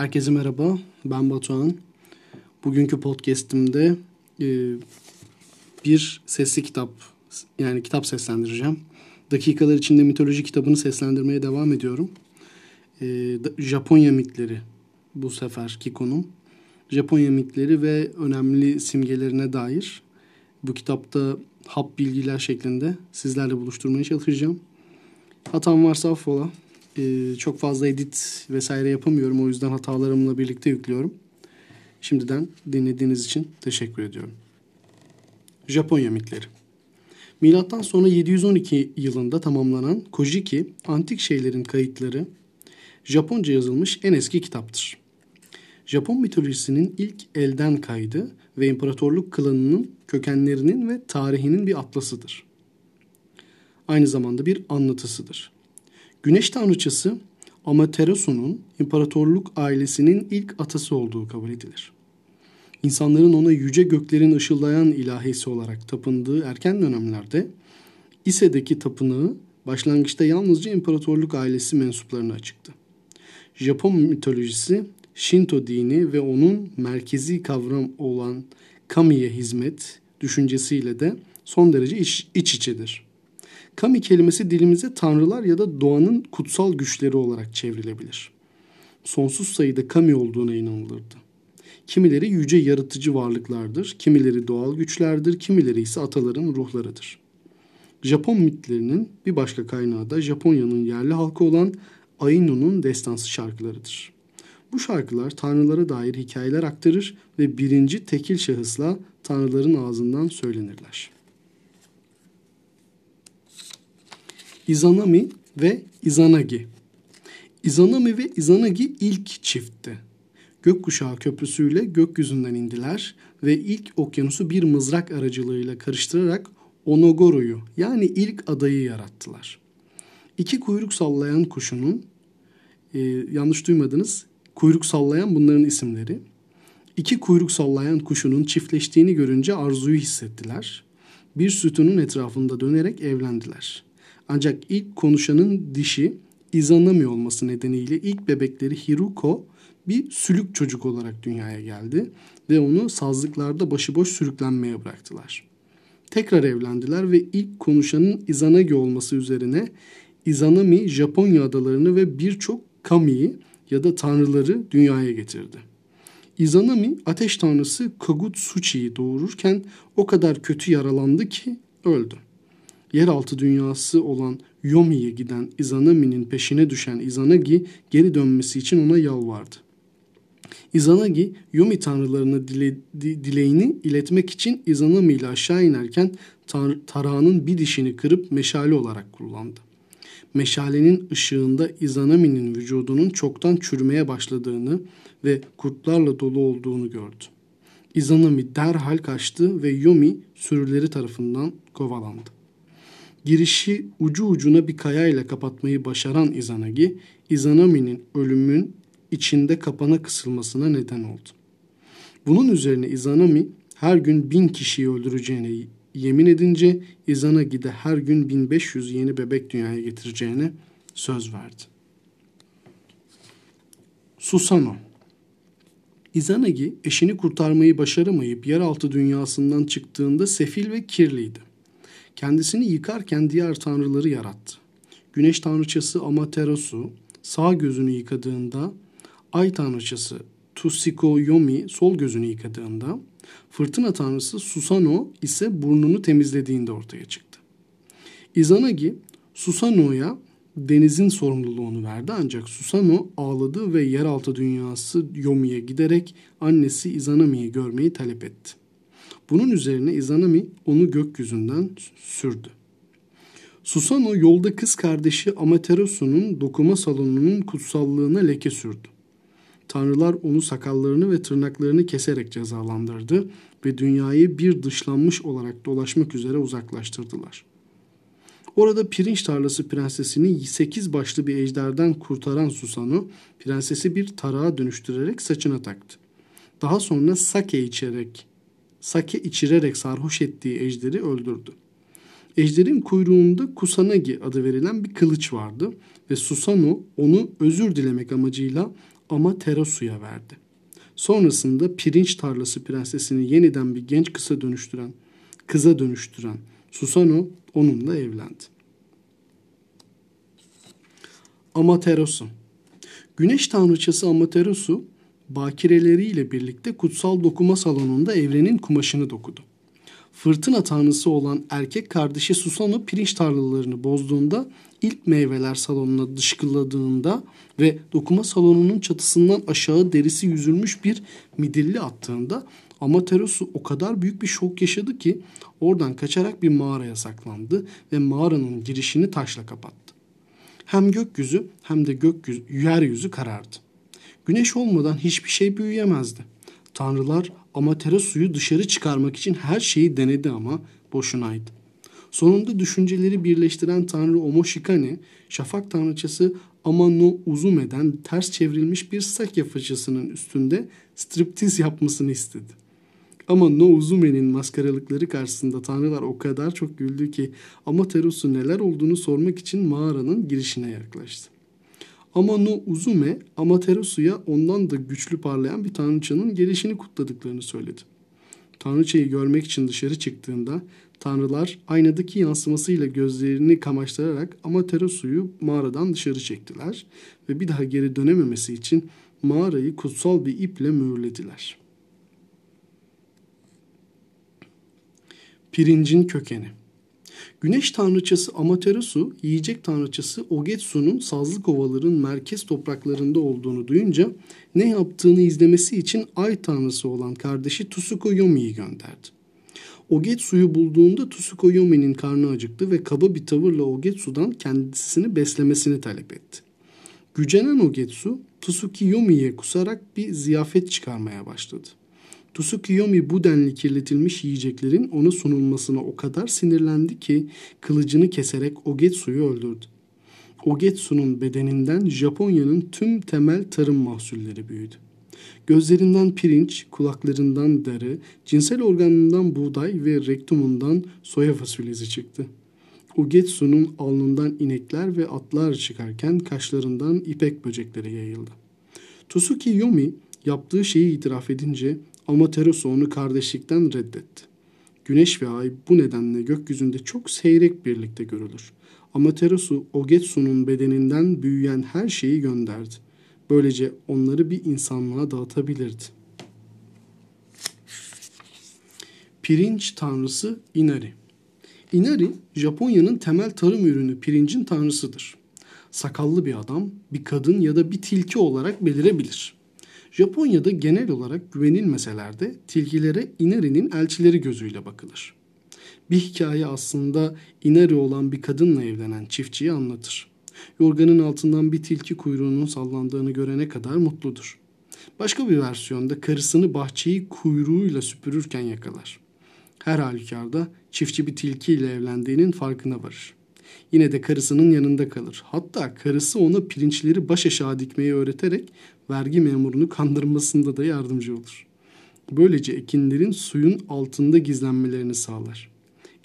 Herkese merhaba, ben Batuhan. Bugünkü podcast'imde e, bir sesli kitap, yani kitap seslendireceğim. Dakikalar içinde mitoloji kitabını seslendirmeye devam ediyorum. E, Japonya mitleri bu seferki konum. Japonya mitleri ve önemli simgelerine dair bu kitapta hap bilgiler şeklinde sizlerle buluşturmaya çalışacağım. Hatam varsa affola. Ee, çok fazla edit vesaire yapamıyorum. O yüzden hatalarımla birlikte yüklüyorum. Şimdiden dinlediğiniz için teşekkür ediyorum. Japonya mitleri. Milattan sonra 712 yılında tamamlanan Kojiki antik şeylerin kayıtları Japonca yazılmış en eski kitaptır. Japon mitolojisinin ilk elden kaydı ve imparatorluk klanının kökenlerinin ve tarihinin bir atlasıdır. Aynı zamanda bir anlatısıdır. Güneş tanrıçası Amaterasu'nun imparatorluk ailesinin ilk atası olduğu kabul edilir. İnsanların ona yüce göklerin ışıldayan ilahisi olarak tapındığı erken dönemlerde İse'deki tapınağı başlangıçta yalnızca imparatorluk ailesi mensuplarına açıktı. Japon mitolojisi Shinto dini ve onun merkezi kavram olan Kami'ye hizmet düşüncesiyle de son derece iç, iç içedir. Kami kelimesi dilimize tanrılar ya da doğanın kutsal güçleri olarak çevrilebilir. Sonsuz sayıda kami olduğuna inanılırdı. Kimileri yüce yaratıcı varlıklardır, kimileri doğal güçlerdir, kimileri ise ataların ruhlarıdır. Japon mitlerinin bir başka kaynağı da Japonya'nın yerli halkı olan Ainu'nun destansı şarkılarıdır. Bu şarkılar tanrılara dair hikayeler aktarır ve birinci tekil şahısla tanrıların ağzından söylenirler. Izanami ve Izanagi Izanami ve Izanagi ilk çiftti. Gökkuşağı köprüsüyle gökyüzünden indiler ve ilk okyanusu bir mızrak aracılığıyla karıştırarak Onogoro'yu yani ilk adayı yarattılar. İki kuyruk sallayan kuşunun, e, yanlış duymadınız, kuyruk sallayan bunların isimleri. İki kuyruk sallayan kuşunun çiftleştiğini görünce arzuyu hissettiler. Bir sütunun etrafında dönerek evlendiler. Ancak ilk konuşanın dişi Izanami olması nedeniyle ilk bebekleri Hiruko bir sülük çocuk olarak dünyaya geldi ve onu sazlıklarda başıboş sürüklenmeye bıraktılar. Tekrar evlendiler ve ilk konuşanın Izanagi olması üzerine Izanami Japonya adalarını ve birçok kamiyi ya da tanrıları dünyaya getirdi. Izanami ateş tanrısı Kagutsuchi'yi doğururken o kadar kötü yaralandı ki öldü. Yeraltı dünyası olan Yomi'ye giden Izanami'nin peşine düşen Izanagi geri dönmesi için ona yalvardı. Izanagi Yomi tanrılarına dile, dileğini iletmek için Izanami ile aşağı inerken tar tarağının bir dişini kırıp meşale olarak kullandı meşalenin ışığında Izanami'nin vücudunun çoktan çürümeye başladığını ve kurtlarla dolu olduğunu gördü. Izanami derhal kaçtı ve Yomi sürüleri tarafından kovalandı. Girişi ucu ucuna bir kayayla kapatmayı başaran Izanagi, Izanami'nin ölümün içinde kapana kısılmasına neden oldu. Bunun üzerine Izanami her gün bin kişiyi öldüreceğine yemin edince Izanagi'de her gün 1500 yeni bebek dünyaya getireceğine söz verdi. Susano Izanagi eşini kurtarmayı başaramayıp yeraltı dünyasından çıktığında sefil ve kirliydi. Kendisini yıkarken diğer tanrıları yarattı. Güneş tanrıçası Amaterasu sağ gözünü yıkadığında, ay tanrıçası Tusiko Yomi sol gözünü yıkadığında, Fırtına tanrısı Susano ise burnunu temizlediğinde ortaya çıktı. Izanagi Susano'ya denizin sorumluluğunu verdi ancak Susano ağladı ve yeraltı dünyası Yomi'ye giderek annesi Izanami'yi görmeyi talep etti. Bunun üzerine Izanami onu gökyüzünden sürdü. Susano yolda kız kardeşi Amaterasu'nun dokuma salonunun kutsallığına leke sürdü. Tanrılar onu sakallarını ve tırnaklarını keserek cezalandırdı ve dünyayı bir dışlanmış olarak dolaşmak üzere uzaklaştırdılar. Orada pirinç tarlası prensesini sekiz başlı bir ejderden kurtaran Susano, prensesi bir tarağa dönüştürerek saçına taktı. Daha sonra sake içerek, sake içirerek sarhoş ettiği ejderi öldürdü. Ejderin kuyruğunda Kusanagi adı verilen bir kılıç vardı ve Susano onu özür dilemek amacıyla Amaterasu'ya verdi. Sonrasında pirinç tarlası prensesini yeniden bir genç kısa dönüştüren, kıza dönüştüren Susano onunla evlendi. Amaterasu Güneş tanrıçası Amaterasu bakireleriyle birlikte kutsal dokuma salonunda evrenin kumaşını dokudu. Fırtına tanrısı olan erkek kardeşi Susano pirinç tarlalarını bozduğunda ilk meyveler salonuna dışkıladığında ve dokuma salonunun çatısından aşağı derisi yüzülmüş bir midilli attığında Amaterasu o kadar büyük bir şok yaşadı ki oradan kaçarak bir mağaraya saklandı ve mağaranın girişini taşla kapattı. Hem gökyüzü hem de gökyüzü, yeryüzü karardı. Güneş olmadan hiçbir şey büyüyemezdi. Tanrılar Amaterasu'yu dışarı çıkarmak için her şeyi denedi ama boşunaydı. Sonunda düşünceleri birleştiren tanrı Omoshikane, şafak tanrıçası Amano Uzume'den ters çevrilmiş bir sakya fıçısının üstünde striptiz yapmasını istedi. Ama No Uzume'nin maskaralıkları karşısında tanrılar o kadar çok güldü ki Amaterasu neler olduğunu sormak için mağaranın girişine yaklaştı. Ama No Uzume Amaterasu'ya ondan da güçlü parlayan bir tanrıçanın gelişini kutladıklarını söyledi. Tanrıçayı görmek için dışarı çıktığında tanrılar aynadaki yansımasıyla gözlerini kamaştırarak Amaterasu'yu mağaradan dışarı çektiler ve bir daha geri dönememesi için mağarayı kutsal bir iple mühürlediler. Pirincin kökeni Güneş tanrıçası Amaterasu, yiyecek tanrıçası Ogetsu'nun sazlı kovaların merkez topraklarında olduğunu duyunca ne yaptığını izlemesi için ay tanrısı olan kardeşi Tsuko Yomi'yi gönderdi. Ogetsu'yu bulduğunda Tsuko Yomi'nin karnı acıktı ve kaba bir tavırla Ogetsu'dan kendisini beslemesini talep etti. Gücenen Ogetsu, Tsuki Yomi'ye kusarak bir ziyafet çıkarmaya başladı. Tsukiyomi bu denli kirletilmiş yiyeceklerin ona sunulmasına o kadar sinirlendi ki kılıcını keserek Ogetsu'yu öldürdü. Ogetsu'nun bedeninden Japonya'nın tüm temel tarım mahsulleri büyüdü. Gözlerinden pirinç, kulaklarından darı, cinsel organından buğday ve rektumundan soya fasulyesi çıktı. Ogetsu'nun alnından inekler ve atlar çıkarken kaşlarından ipek böcekleri yayıldı. Tsuki Yomi yaptığı şeyi itiraf edince Amaterasu onu kardeşlikten reddetti. Güneş ve ay bu nedenle gökyüzünde çok seyrek birlikte görülür. Amaterasu Ogetsu'nun bedeninden büyüyen her şeyi gönderdi. Böylece onları bir insanlığa dağıtabilirdi. Pirinç tanrısı Inari Inari, Japonya'nın temel tarım ürünü pirincin tanrısıdır. Sakallı bir adam, bir kadın ya da bir tilki olarak belirebilir. Japonya'da genel olarak güvenilmeseler de tilkilere Inari'nin elçileri gözüyle bakılır. Bir hikaye aslında Inari olan bir kadınla evlenen çiftçiyi anlatır. Yorganın altından bir tilki kuyruğunun sallandığını görene kadar mutludur. Başka bir versiyonda karısını bahçeyi kuyruğuyla süpürürken yakalar. Her halükarda çiftçi bir tilkiyle evlendiğinin farkına varır. Yine de karısının yanında kalır. Hatta karısı ona pirinçleri baş aşağı dikmeyi öğreterek vergi memurunu kandırmasında da yardımcı olur. Böylece ekinlerin suyun altında gizlenmelerini sağlar.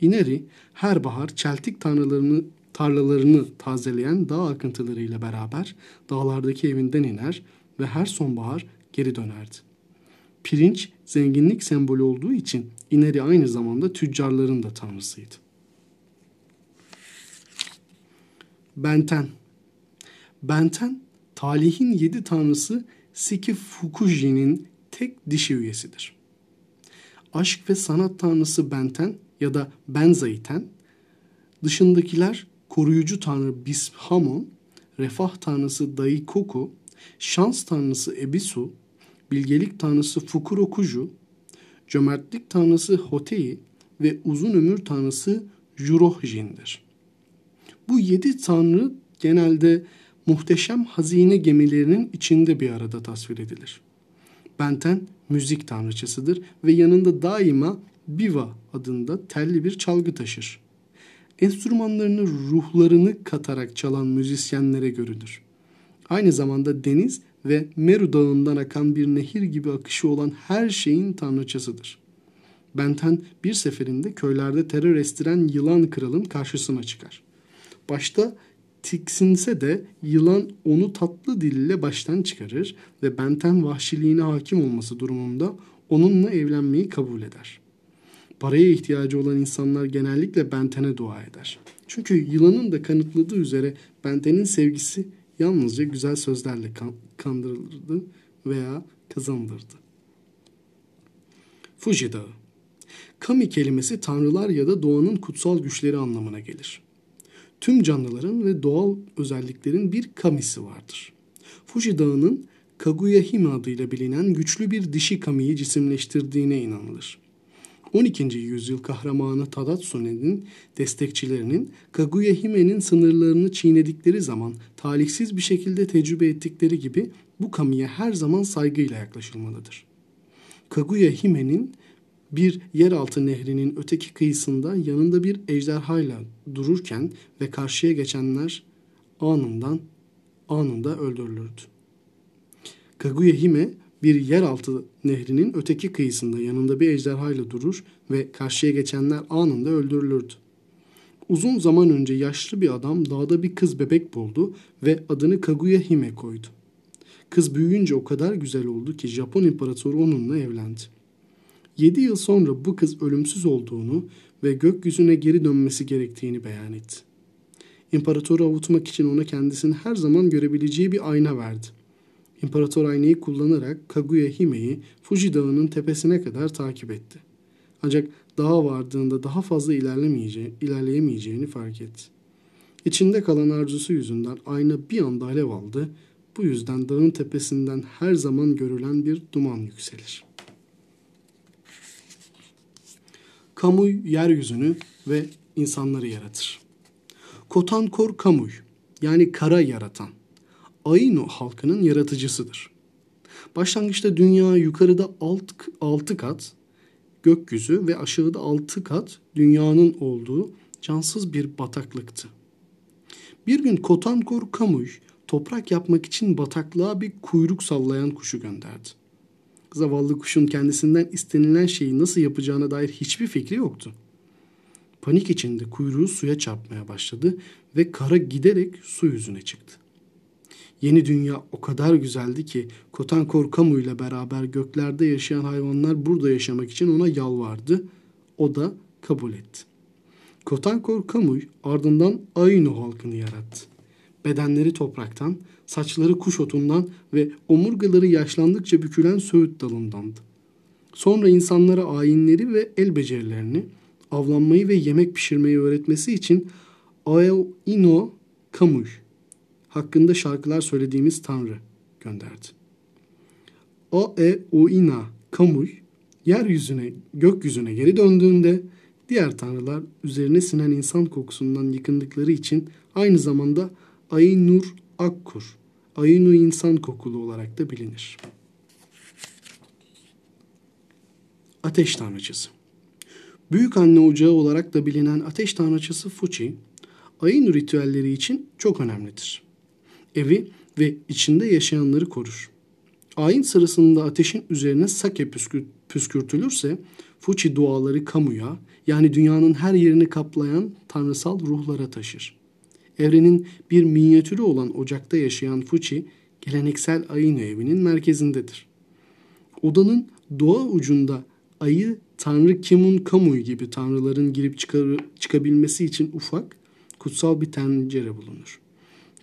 İneri her bahar çeltik tanrılarını tarlalarını tazeleyen dağ akıntılarıyla beraber dağlardaki evinden iner ve her sonbahar geri dönerdi. Pirinç zenginlik sembolü olduğu için İneri aynı zamanda tüccarların da tanrısıydı. Benten Benten talihin yedi tanrısı Siki Fukuji'nin tek dişi üyesidir. Aşk ve sanat tanrısı Benten ya da Benzaiten, dışındakiler koruyucu tanrı Bishamon, refah tanrısı Daikoku, şans tanrısı Ebisu, bilgelik tanrısı Fukurokuju, cömertlik tanrısı Hotei ve uzun ömür tanrısı Jurohjin'dir. Bu yedi tanrı genelde muhteşem hazine gemilerinin içinde bir arada tasvir edilir. Benten müzik tanrıçasıdır ve yanında daima biva adında telli bir çalgı taşır. Enstrümanlarını ruhlarını katarak çalan müzisyenlere görülür. Aynı zamanda deniz ve Meru dağından akan bir nehir gibi akışı olan her şeyin tanrıçasıdır. Benten bir seferinde köylerde terör estiren yılan kralın karşısına çıkar. Başta tiksinse de yılan onu tatlı dille baştan çıkarır ve Benten vahşiliğine hakim olması durumunda onunla evlenmeyi kabul eder. Paraya ihtiyacı olan insanlar genellikle Benten'e dua eder. Çünkü yılanın da kanıtladığı üzere Benten'in sevgisi yalnızca güzel sözlerle kan- kandırılırdı veya kazanılırdı. Fuji Dağı Kami kelimesi tanrılar ya da doğanın kutsal güçleri anlamına gelir. Tüm canlıların ve doğal özelliklerin bir kamisi vardır. Fuji Dağı'nın Kaguya Hime adıyla bilinen güçlü bir dişi kamiyi cisimleştirdiğine inanılır. 12. yüzyıl kahramanı Tadatsune'nin destekçilerinin Kaguya Hime'nin sınırlarını çiğnedikleri zaman talihsiz bir şekilde tecrübe ettikleri gibi bu kamiye her zaman saygıyla yaklaşılmalıdır. Kaguya Hime'nin bir yeraltı nehrinin öteki kıyısında yanında bir ejderhayla dururken ve karşıya geçenler anından anında öldürülürdü. Kaguya Hime bir yeraltı nehrinin öteki kıyısında yanında bir ejderhayla durur ve karşıya geçenler anında öldürülürdü. Uzun zaman önce yaşlı bir adam dağda bir kız bebek buldu ve adını Kaguya Hime koydu. Kız büyüyünce o kadar güzel oldu ki Japon imparatoru onunla evlendi. 7 yıl sonra bu kız ölümsüz olduğunu ve gökyüzüne geri dönmesi gerektiğini beyan etti. İmparatoru avutmak için ona kendisini her zaman görebileceği bir ayna verdi. İmparator aynayı kullanarak Kaguya Hime'yi Fuji Dağı'nın tepesine kadar takip etti. Ancak dağa vardığında daha fazla ilerleyemeyeceğini fark etti. İçinde kalan arzusu yüzünden ayna bir anda alev aldı. Bu yüzden dağın tepesinden her zaman görülen bir duman yükselir. Kamuy yeryüzünü ve insanları yaratır. Kotankor Kamuy yani kara yaratan. Ainu halkının yaratıcısıdır. Başlangıçta dünya yukarıda alt, altı kat gökyüzü ve aşağıda altı kat dünyanın olduğu cansız bir bataklıktı. Bir gün Kotankor Kamuy toprak yapmak için bataklığa bir kuyruk sallayan kuşu gönderdi. Zavallı kuşun kendisinden istenilen şeyi nasıl yapacağına dair hiçbir fikri yoktu. Panik içinde kuyruğu suya çarpmaya başladı ve kara giderek su yüzüne çıktı. Yeni dünya o kadar güzeldi ki Kotankor Kamu ile beraber göklerde yaşayan hayvanlar burada yaşamak için ona yalvardı. O da kabul etti. Kotankor Kamuy ardından Ainu halkını yarattı. Bedenleri topraktan, saçları kuş otundan ve omurgaları yaşlandıkça bükülen söğüt dalındandı. Sonra insanlara ayinleri ve el becerilerini, avlanmayı ve yemek pişirmeyi öğretmesi için Aeo Ino Kamuy hakkında şarkılar söylediğimiz Tanrı gönderdi. Ae Oina Kamuy yeryüzüne, gökyüzüne geri döndüğünde diğer tanrılar üzerine sinen insan kokusundan yıkındıkları için aynı zamanda Aynur Akkur, Aynu insan kokulu olarak da bilinir. Ateş tanrıçısı Büyük anne ocağı olarak da bilinen ateş tanrıçısı Fuchi, ayın ritüelleri için çok önemlidir. Evi ve içinde yaşayanları korur. Ayin sırasında ateşin üzerine sake püskürtülürse Fuchi duaları kamuya yani dünyanın her yerini kaplayan tanrısal ruhlara taşır. Evrenin bir minyatürü olan ocakta yaşayan Fuchi geleneksel Ainu evinin merkezindedir. Odanın doğa ucunda ayı Tanrı Kimun Kamuy gibi tanrıların girip çıkar, çıkabilmesi için ufak, kutsal bir tencere bulunur.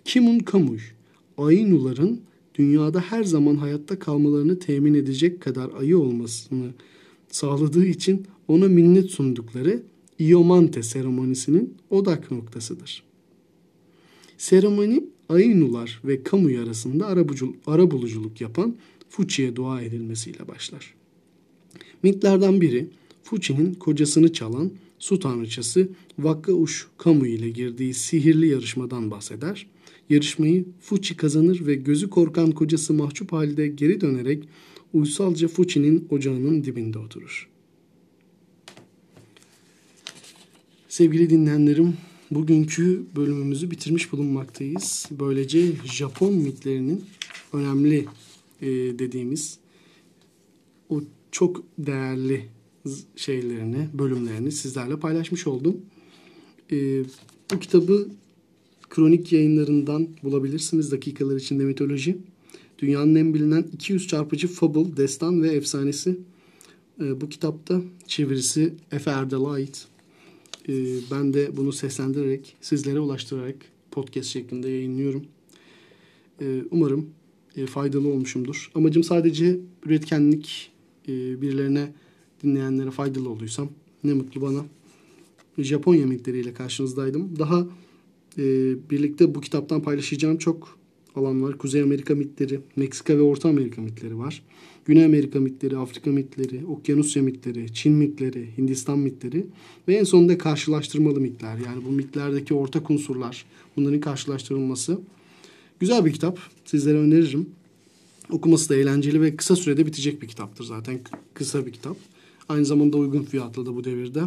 Kimun Kamuy, Ainuların dünyada her zaman hayatta kalmalarını temin edecek kadar ayı olmasını sağladığı için ona minnet sundukları Iomante seremonisinin odak noktasıdır. Seremoni Ainular ve Kamuy arasında arabuluculuk yapan Fuchi'ye dua edilmesiyle başlar. Mitlerden biri Fuchi'nin kocasını çalan su tanrıçası Vakkauş Kamu ile girdiği sihirli yarışmadan bahseder. Yarışmayı Fuchi kazanır ve gözü korkan kocası mahcup halde geri dönerek uysalca Fuchi'nin ocağının dibinde oturur. Sevgili dinleyenlerim, bugünkü bölümümüzü bitirmiş bulunmaktayız. Böylece Japon mitlerinin önemli e, dediğimiz o çok değerli şeylerini, bölümlerini sizlerle paylaşmış oldum. E, bu kitabı kronik yayınlarından bulabilirsiniz dakikalar içinde mitoloji. Dünyanın en bilinen 200 çarpıcı fable, destan ve efsanesi. E, bu kitapta çevirisi Efe Erdal'a ait. E, ben de bunu seslendirerek, sizlere ulaştırarak podcast şeklinde yayınlıyorum. E, umarım e, faydalı olmuşumdur. Amacım sadece üretkenlik, e, birilerine, dinleyenlere faydalı olduysam ne mutlu bana. Japon yemekleriyle karşınızdaydım. Daha e, birlikte bu kitaptan paylaşacağım çok alan var. Kuzey Amerika mitleri, Meksika ve Orta Amerika mitleri var. Güney Amerika mitleri, Afrika mitleri, Okyanusya mitleri, Çin mitleri, Hindistan mitleri ve en sonunda karşılaştırmalı mitler. Yani bu mitlerdeki ortak unsurlar, bunların karşılaştırılması. Güzel bir kitap. Sizlere öneririm. Okuması da eğlenceli ve kısa sürede bitecek bir kitaptır zaten. Kısa bir kitap. Aynı zamanda uygun fiyatlı da bu devirde.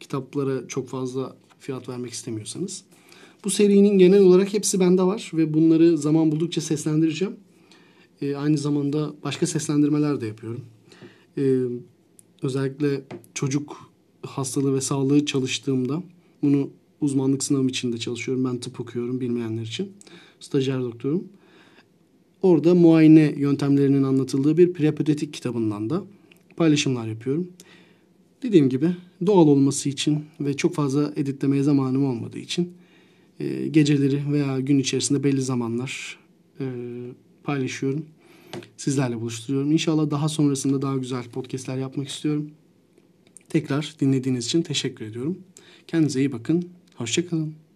Kitaplara çok fazla fiyat vermek istemiyorsanız. Bu serinin genel olarak hepsi bende var ve bunları zaman buldukça seslendireceğim. Ee, aynı zamanda başka seslendirmeler de yapıyorum. Ee, özellikle çocuk hastalığı ve sağlığı çalıştığımda bunu uzmanlık sınavım için de çalışıyorum. Ben tıp okuyorum bilmeyenler için. Stajyer doktorum. Orada muayene yöntemlerinin anlatıldığı bir prepodetik kitabından da paylaşımlar yapıyorum. Dediğim gibi doğal olması için ve çok fazla editlemeye zamanım olmadığı için e, geceleri veya gün içerisinde belli zamanlar e, paylaşıyorum. Sizlerle buluşturuyorum. İnşallah daha sonrasında daha güzel podcastler yapmak istiyorum. Tekrar dinlediğiniz için teşekkür ediyorum. Kendinize iyi bakın. Hoşçakalın.